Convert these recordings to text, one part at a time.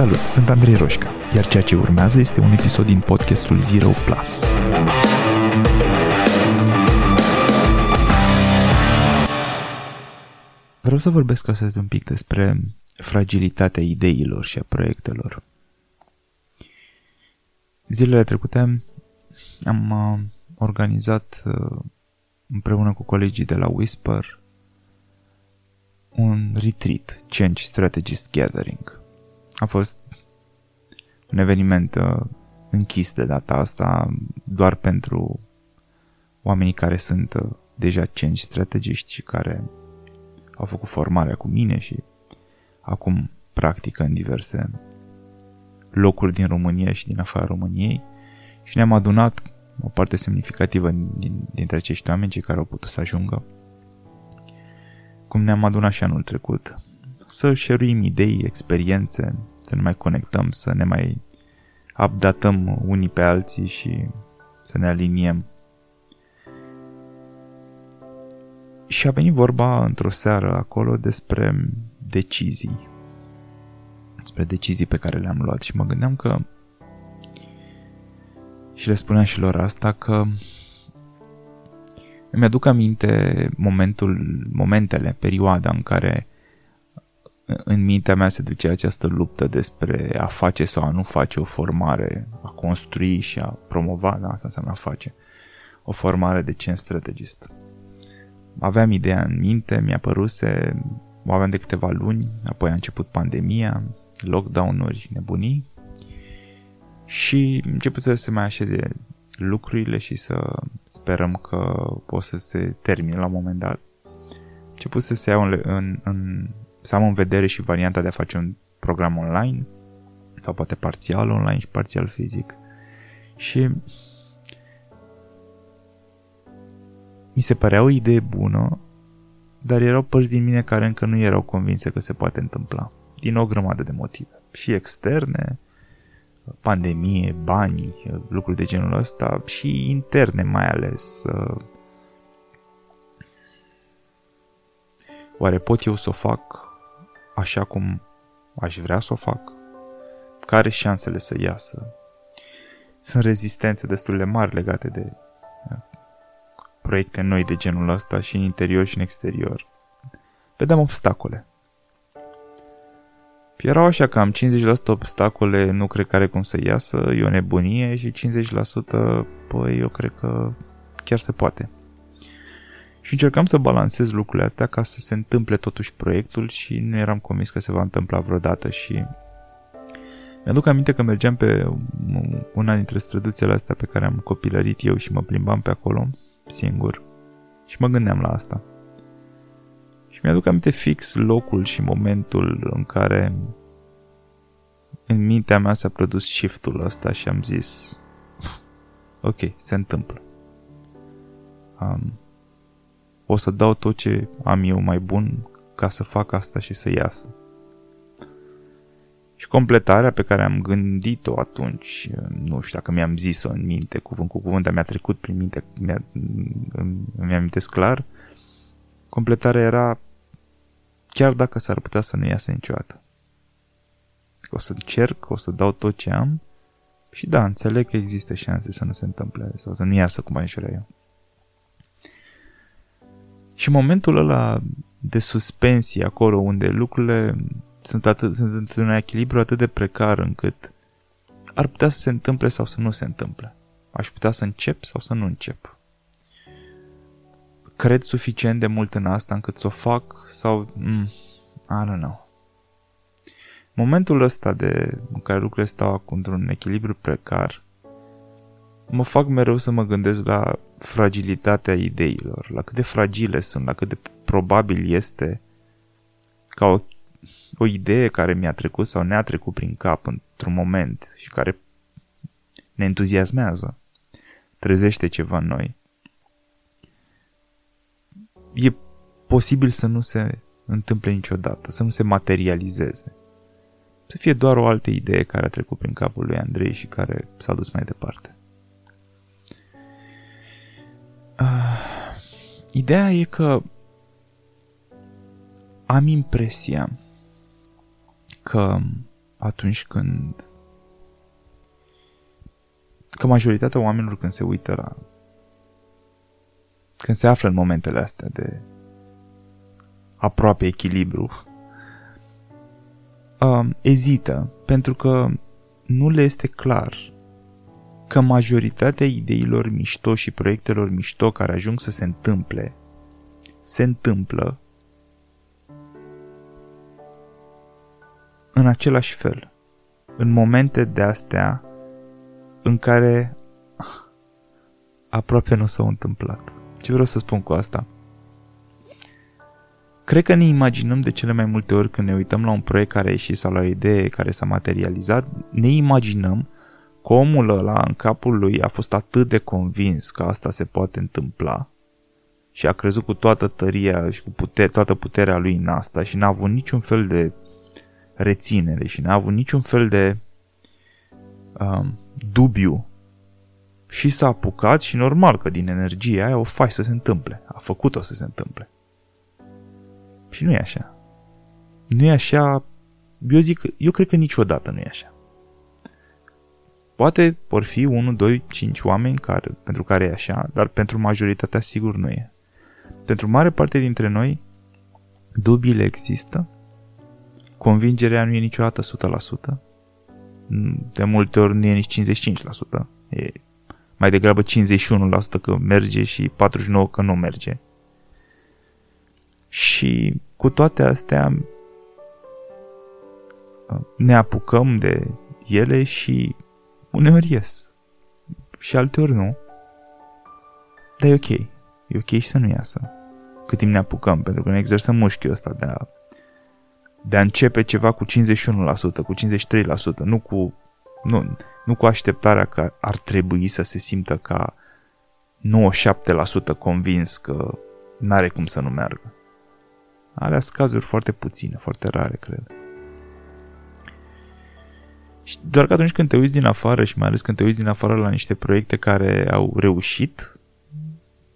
Salut, sunt Andrei Roșca, iar ceea ce urmează este un episod din podcastul Zero Plus. Vreau să vorbesc astăzi un pic despre fragilitatea ideilor și a proiectelor. Zilele trecute am uh, organizat uh, împreună cu colegii de la Whisper un retreat, Change Strategist Gathering. A fost un eveniment uh, închis de data asta doar pentru oamenii care sunt uh, deja change strategiști și care au făcut formarea cu mine și acum practică în diverse locuri din România și din afara României. Și ne-am adunat o parte semnificativă din, dintre acești oameni, cei care au putut să ajungă, cum ne-am adunat și anul trecut, să share idei, experiențe, să ne mai conectăm, să ne mai updatăm unii pe alții și să ne aliniem. Și a venit vorba într-o seară acolo despre decizii. Despre decizii pe care le-am luat și mă gândeam că și le spuneam și lor asta că îmi aduc aminte momentul, momentele, perioada în care în mintea mea se duce această luptă despre a face sau a nu face o formare, a construi și a promova, da, asta înseamnă a face, o formare de change strategist. Aveam ideea în minte, mi-a păruse, o aveam de câteva luni, apoi a început pandemia, lockdown-uri, nebunii și început să se mai așeze lucrurile și să sperăm că o să se termine la un moment dat. Început să se iau în, în, în, să am în vedere și varianta de a face un program online sau poate parțial online și parțial fizic. Și mi se părea o idee bună, dar erau părți din mine care încă nu erau convinse că se poate întâmpla. Din o grămadă de motive. Și externe, pandemie, bani, lucruri de genul ăsta și interne mai ales. Oare pot eu să o fac așa cum aș vrea să o fac? Care șansele să iasă? Sunt rezistențe destul de mari legate de proiecte noi de genul ăsta și în interior și în exterior. Vedem obstacole. Erau așa că am 50% obstacole, nu cred că are cum să iasă, e o nebunie și 50% păi eu cred că chiar se poate. Și încercam să balancez lucrurile astea ca să se întâmple totuși proiectul și nu eram convins că se va întâmpla vreodată și mi-aduc aminte că mergeam pe una dintre străduțele astea pe care am copilărit eu și mă plimbam pe acolo, singur. Și mă gândeam la asta. Și mi-aduc aminte fix locul și momentul în care în mintea mea s-a produs shiftul ăsta și am zis ok, se întâmplă. Um, o să dau tot ce am eu mai bun ca să fac asta și să iasă. Și completarea pe care am gândit-o atunci, nu știu dacă mi-am zis-o în minte, cuvânt cu cuvânt, dar mi-a trecut prin minte, mi-a, mi-a amintesc clar, completarea era chiar dacă s-ar putea să nu iasă niciodată. O să încerc, o să dau tot ce am și da, înțeleg că există șanse să nu se întâmple sau să nu iasă cum aș vrea eu. Și momentul ăla de suspensie acolo unde lucrurile sunt, atât, sunt într-un echilibru atât de precar încât ar putea să se întâmple sau să nu se întâmple. Aș putea să încep sau să nu încep cred suficient de mult în asta încât să o fac sau... Mm, I don't know. Momentul ăsta de, în care lucrurile stau într-un echilibru precar mă fac mereu să mă gândesc la fragilitatea ideilor, la cât de fragile sunt, la cât de probabil este ca o, o idee care mi-a trecut sau ne-a trecut prin cap într-un moment și care ne entuziasmează, trezește ceva în noi e posibil să nu se întâmple niciodată, să nu se materializeze. Să fie doar o altă idee care a trecut prin capul lui Andrei și care s-a dus mai departe. Uh, ideea e că am impresia că atunci când că majoritatea oamenilor când se uită la când se află în momentele astea de aproape echilibru, uh, ezită pentru că nu le este clar că majoritatea ideilor mișto și proiectelor mișto care ajung să se întâmple, se întâmplă în același fel, în momente de astea în care aproape nu s-au întâmplat. Ce vreau să spun cu asta? Cred că ne imaginăm de cele mai multe ori când ne uităm la un proiect care a ieșit sau la o idee care s-a materializat, ne imaginăm că omul ăla în capul lui a fost atât de convins că asta se poate întâmpla și a crezut cu toată tăria și cu putere, toată puterea lui în asta și n-a avut niciun fel de reținere și n-a avut niciun fel de um, dubiu și s-a apucat și normal că din energia aia o faci să se întâmple. A făcut-o să se întâmple. Și nu e așa. Nu e așa, eu zic, eu cred că niciodată nu e așa. Poate vor fi 1, 2, 5 oameni care, pentru care e așa, dar pentru majoritatea sigur nu e. Pentru mare parte dintre noi, dubiile există, convingerea nu e niciodată 100%, de multe ori nu e nici 55%, e mai degrabă 51% că merge și 49% că nu merge. Și cu toate astea ne apucăm de ele și uneori ies. Și alteori nu. Dar e ok. E ok și să nu iasă. Cât timp ne apucăm, pentru că ne exersăm mușchiul ăsta de a, de a începe ceva cu 51%, cu 53%, nu cu, nu, nu cu așteptarea că ar trebui să se simtă ca 97% convins că n-are cum să nu meargă. Alea cazuri foarte puține, foarte rare, cred. Și doar că atunci când te uiți din afară și mai ales când te uiți din afară la niște proiecte care au reușit,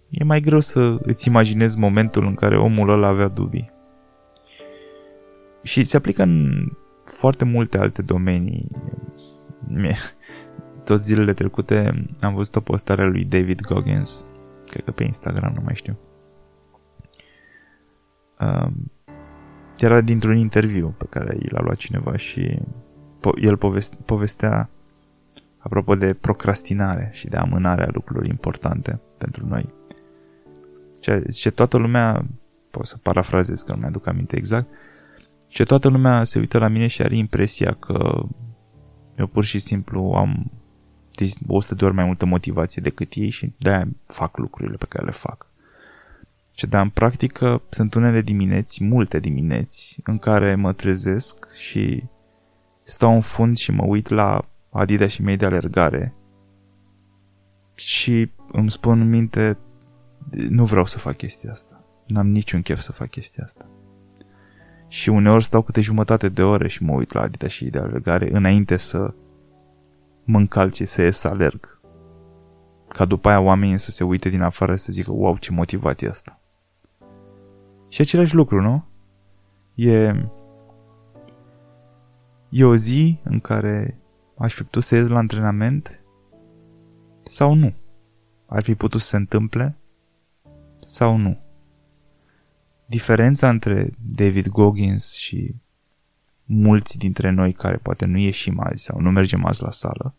e mai greu să îți imaginezi momentul în care omul ăla avea dubii. Și se aplică în foarte multe alte domenii. Tot zilele trecute am văzut o postare a lui David Goggins, cred că pe Instagram, nu mai știu. Era dintr-un interviu pe care l-a luat cineva și el povestea apropo de procrastinare și de amânarea lucrurilor importante pentru noi. Ce, ce toată lumea, pot să parafrazez că nu mi-aduc aminte exact, ce toată lumea se uită la mine și are impresia că eu pur și simplu am 100 de ori mai multă motivație decât ei și de-aia fac lucrurile pe care le fac. Și dar în practică sunt unele dimineți, multe dimineți, în care mă trezesc și stau în fund și mă uit la Adidas și mei de alergare și îmi spun în minte, nu vreau să fac chestia asta. N-am niciun chef să fac chestia asta. Și uneori stau câte jumătate de ore și mă uit la Adidas și de alergare înainte să mă încalce să ies să alerg. Ca după aia oamenii să se uite din afară să zică, wow, ce motivat e asta. Și același lucru, nu? E E o zi în care aș fi putut să ies la antrenament sau nu. Ar fi putut să se întâmple sau nu. Diferența între David Goggins și mulți dintre noi care poate nu ieșim azi sau nu mergem azi la sală,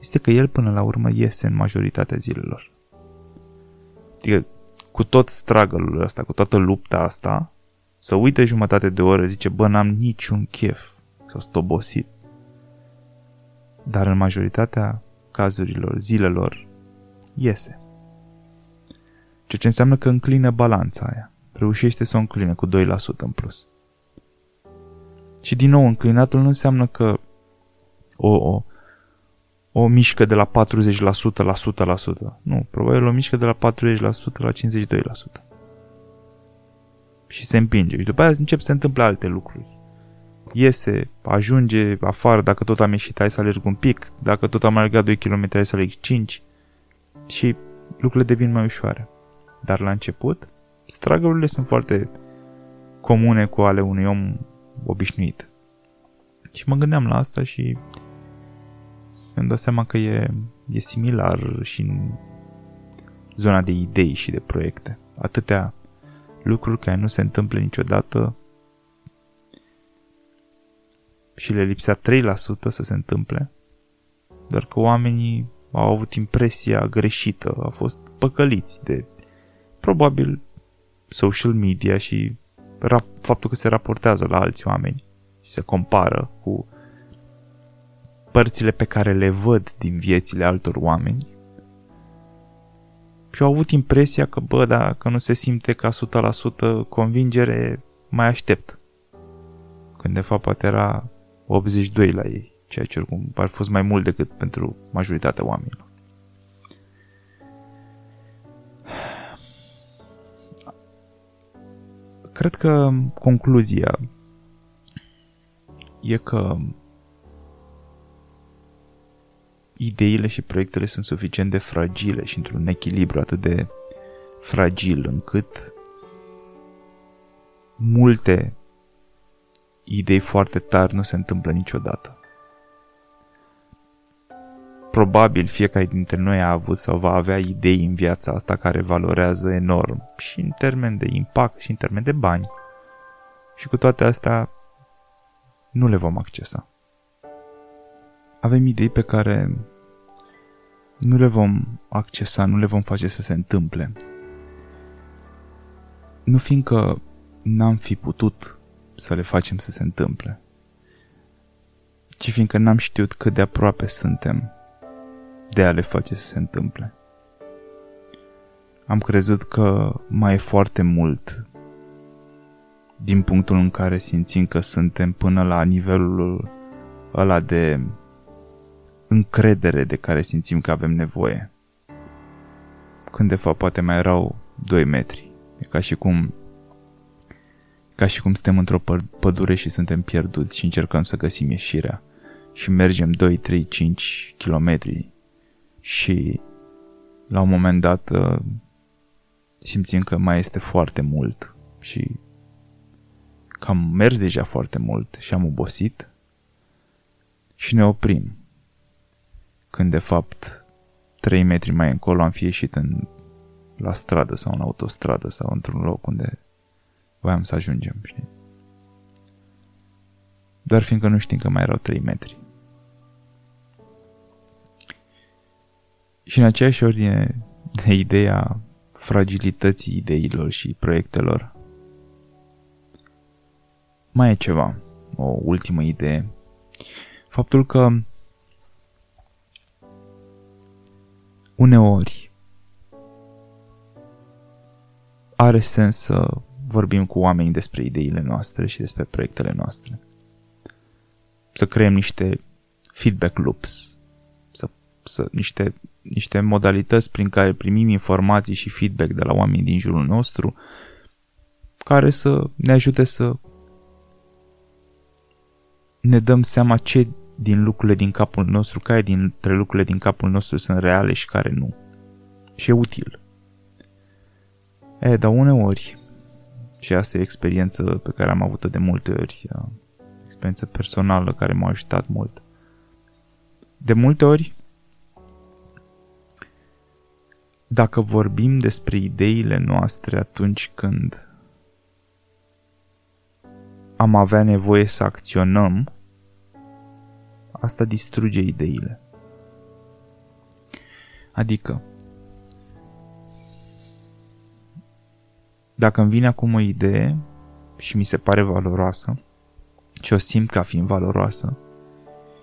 este că el până la urmă iese în majoritatea zilelor. Adică cu tot struggle ăsta, cu toată lupta asta, să uite jumătate de oră, zice, bă, n-am niciun chef sau sunt obosit. Dar în majoritatea cazurilor, zilelor, iese. Ceea ce înseamnă că înclină balanța aia. Reușește să o încline cu 2% în plus. Și din nou, înclinatul nu înseamnă că o, o, o mișcă de la 40% la 100%. Nu, probabil o mișcă de la 40% la 52%. Și se împinge. Și după aia încep să se întâmple alte lucruri iese, ajunge afară, dacă tot am ieșit, hai să alerg un pic, dacă tot am alergat 2 km, hai să alerg 5 și lucrurile devin mai ușoare. Dar la început, struggle sunt foarte comune cu ale unui om obișnuit. Și mă gândeam la asta și îmi dau seama că e, e similar și în zona de idei și de proiecte. Atâtea lucruri care nu se întâmplă niciodată și le lipsea 3% să se întâmple, doar că oamenii au avut impresia greșită, au fost păcăliți de probabil social media și rap- faptul că se raportează la alți oameni și se compară cu părțile pe care le văd din viețile altor oameni și au avut impresia că, bă, dacă nu se simte ca 100% convingere, mai aștept. Când de fapt poate era 82 la ei, ceea ce oricum ar fost mai mult decât pentru majoritatea oamenilor. Cred că concluzia e că ideile și proiectele sunt suficient de fragile și într-un echilibru atât de fragil încât multe idei foarte tari nu se întâmplă niciodată. Probabil fiecare dintre noi a avut sau va avea idei în viața asta care valorează enorm și în termen de impact și în termen de bani. Și cu toate astea nu le vom accesa. Avem idei pe care nu le vom accesa, nu le vom face să se întâmple. Nu fiindcă n-am fi putut să le facem să se întâmple, ci fiindcă n-am știut cât de aproape suntem de a le face să se întâmple. Am crezut că mai e foarte mult din punctul în care simțim că suntem până la nivelul ăla de încredere de care simțim că avem nevoie. Când de fapt poate mai erau 2 metri. E ca și cum ca și cum suntem într-o pădure și suntem pierduți și încercăm să găsim ieșirea și mergem 2, 3, 5 kilometri și la un moment dat uh, simțim că mai este foarte mult și că am mers deja foarte mult și am obosit și ne oprim. Când de fapt 3 metri mai încolo am fi ieșit în, la stradă sau în autostradă sau într-un loc unde voiam să ajungem, știi? Doar fiindcă nu știm că mai erau 3 metri. Și în aceeași ordine de ideea fragilității ideilor și proiectelor, mai e ceva, o ultimă idee. Faptul că uneori are sens să vorbim cu oamenii despre ideile noastre și despre proiectele noastre. Să creăm niște feedback loops, să, să, niște, niște modalități prin care primim informații și feedback de la oamenii din jurul nostru, care să ne ajute să ne dăm seama ce din lucrurile din capul nostru, care dintre lucrurile din capul nostru sunt reale și care nu. Și e util. E, dar uneori, și asta e o experiență pe care am avut-o de multe ori, experiență personală care m-a ajutat mult. De multe ori, dacă vorbim despre ideile noastre atunci când am avea nevoie să acționăm, asta distruge ideile. Adică, dacă îmi vine acum o idee și mi se pare valoroasă și o simt ca fiind valoroasă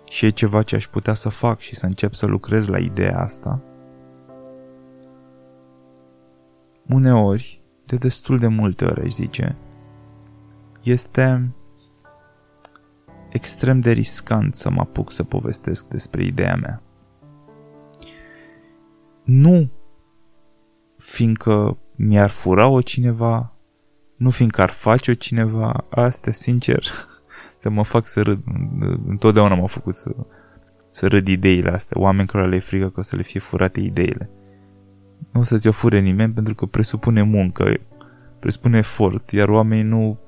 și e ceva ce aș putea să fac și să încep să lucrez la ideea asta, uneori, de destul de multe ori aș zice, este extrem de riscant să mă apuc să povestesc despre ideea mea. Nu fiindcă mi-ar fura-o cineva, nu fiindcă ar face-o cineva, astea, sincer, să mă fac să râd. Întotdeauna m-a făcut să, să râd ideile astea. Oameni care le frică că o să le fie furate ideile. Nu o să ți-o fure nimeni pentru că presupune muncă, presupune efort, iar oamenii nu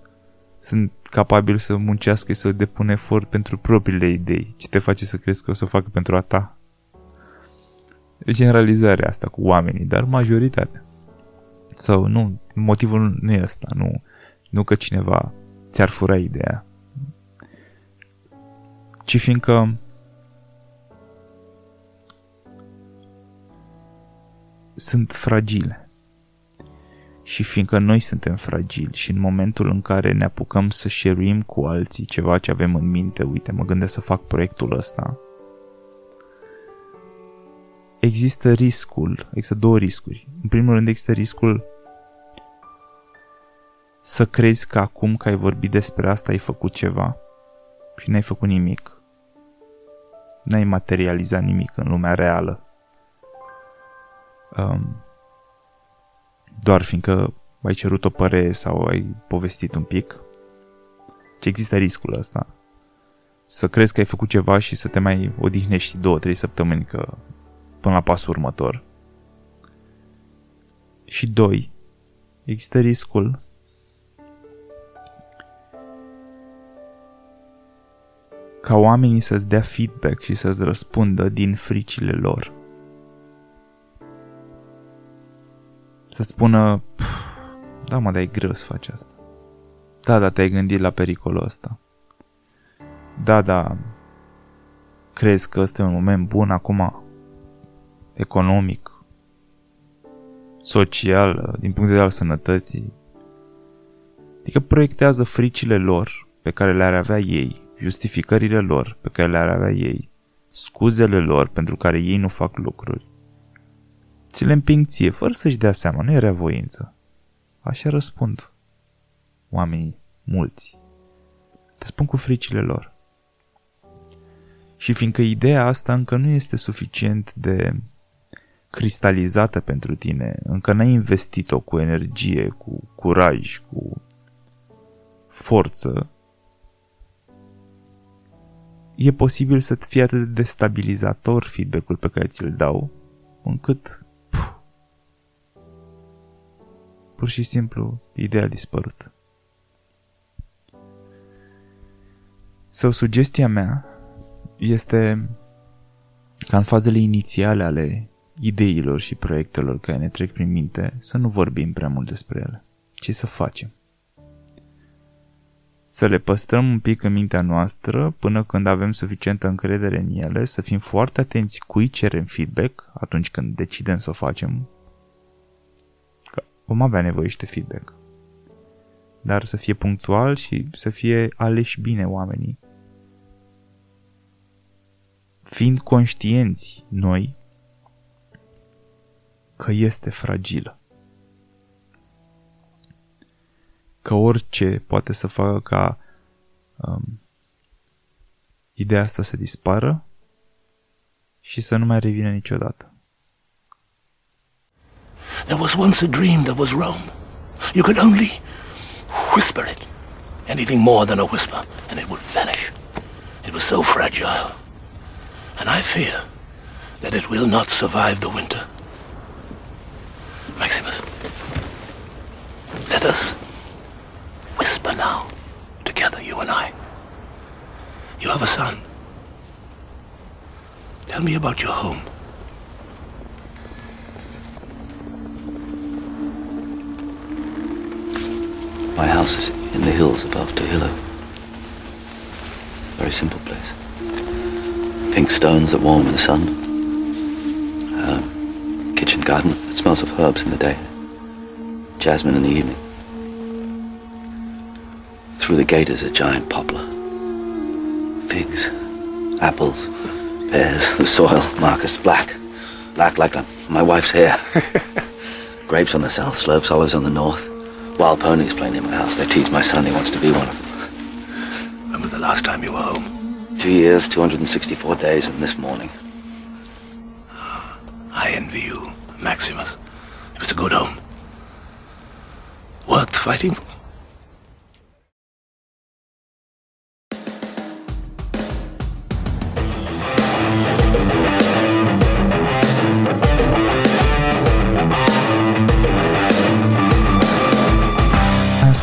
sunt capabili să muncească și să depună efort pentru propriile idei. Ce te face să crezi că o să o facă pentru a ta? Generalizarea asta cu oamenii, dar majoritatea. Sau nu, motivul nu e ăsta, nu, nu că cineva ți-ar fura ideea, ci fiindcă sunt fragile. Și fiindcă noi suntem fragili și în momentul în care ne apucăm să șeruim cu alții ceva ce avem în minte, uite, mă gândesc să fac proiectul ăsta, există riscul, există două riscuri. În primul rând există riscul să crezi că acum că ai vorbit despre asta ai făcut ceva și n-ai făcut nimic. N-ai materializat nimic în lumea reală. Um, doar fiindcă ai cerut o părere sau ai povestit un pic. Ce există riscul ăsta. Să crezi că ai făcut ceva și să te mai odihnești două, trei săptămâni că până la pasul următor. Și doi, există riscul ca oamenii să-ți dea feedback și să-ți răspundă din fricile lor. Să-ți spună, da mă, dar e greu să faci asta. Da, da, te-ai gândit la pericolul ăsta. Da, da, crezi că ăsta e un moment bun acum, economic, social, din punct de vedere al sănătății. Adică proiectează fricile lor pe care le-ar avea ei justificările lor pe care le-ar avea ei, scuzele lor pentru care ei nu fac lucruri. Ți le împing ție, fără să-și dea seama, nu e voință. Așa răspund oamenii, mulți. Te spun cu fricile lor. Și fiindcă ideea asta încă nu este suficient de cristalizată pentru tine, încă n-ai investit-o cu energie, cu curaj, cu forță, e posibil să fie atât de destabilizator feedback-ul pe care ți-l dau, încât puf, pur și simplu ideea a dispărut. Sau sugestia mea este ca în fazele inițiale ale ideilor și proiectelor care ne trec prin minte să nu vorbim prea mult despre ele, ci să facem să le păstrăm un pic în mintea noastră până când avem suficientă încredere în ele, să fim foarte atenți cui cerem feedback atunci când decidem să o facem. Că vom avea nevoie de feedback. Dar să fie punctual și să fie aleși bine oamenii. Fiind conștienți noi că este fragilă. că orice poate să facă ca um, ideea asta să dispară și să nu mai revină niciodată. There was once a dream that was Rome. You could only whisper it. Anything more than a whisper, and it would vanish. It was so fragile. And I fear that it will not survive the winter. Maximus, let us whisper now, together, you and I. You have a son. Tell me about your home. My house is in the hills above Tehillo. Very simple place. Pink stones that warm in the sun. Kitchen garden that smells of herbs in the day. Jasmine in the evening. Through the gate is a giant poplar. Figs, apples, pears, the soil, Marcus, black. Black like my wife's hair. Grapes on the south slopes, olives on the north. Wild ponies playing in my house. They tease my son, he wants to be one of them. When was the last time you were home? Two years, 264 days, and this morning. I envy you, Maximus. It was a good home. Worth fighting for.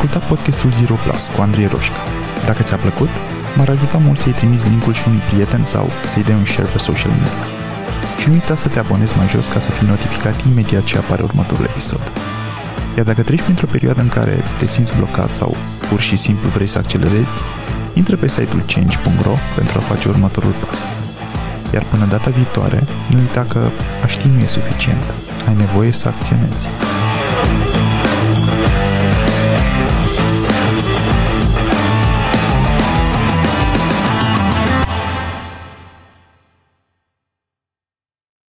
podcastul podcastul Zero Plus cu Andrei Roșca. Dacă ți-a plăcut, m-ar ajuta mult să-i trimiți linkul și unui prieten sau să-i dai un share pe social media. Și nu uita să te abonezi mai jos ca să fii notificat imediat ce apare următorul episod. Iar dacă treci printr-o perioadă în care te simți blocat sau pur și simplu vrei să accelerezi, intră pe site-ul change.ro pentru a face următorul pas. Iar până data viitoare, nu uita că a ști nu e suficient. Ai nevoie să acționezi.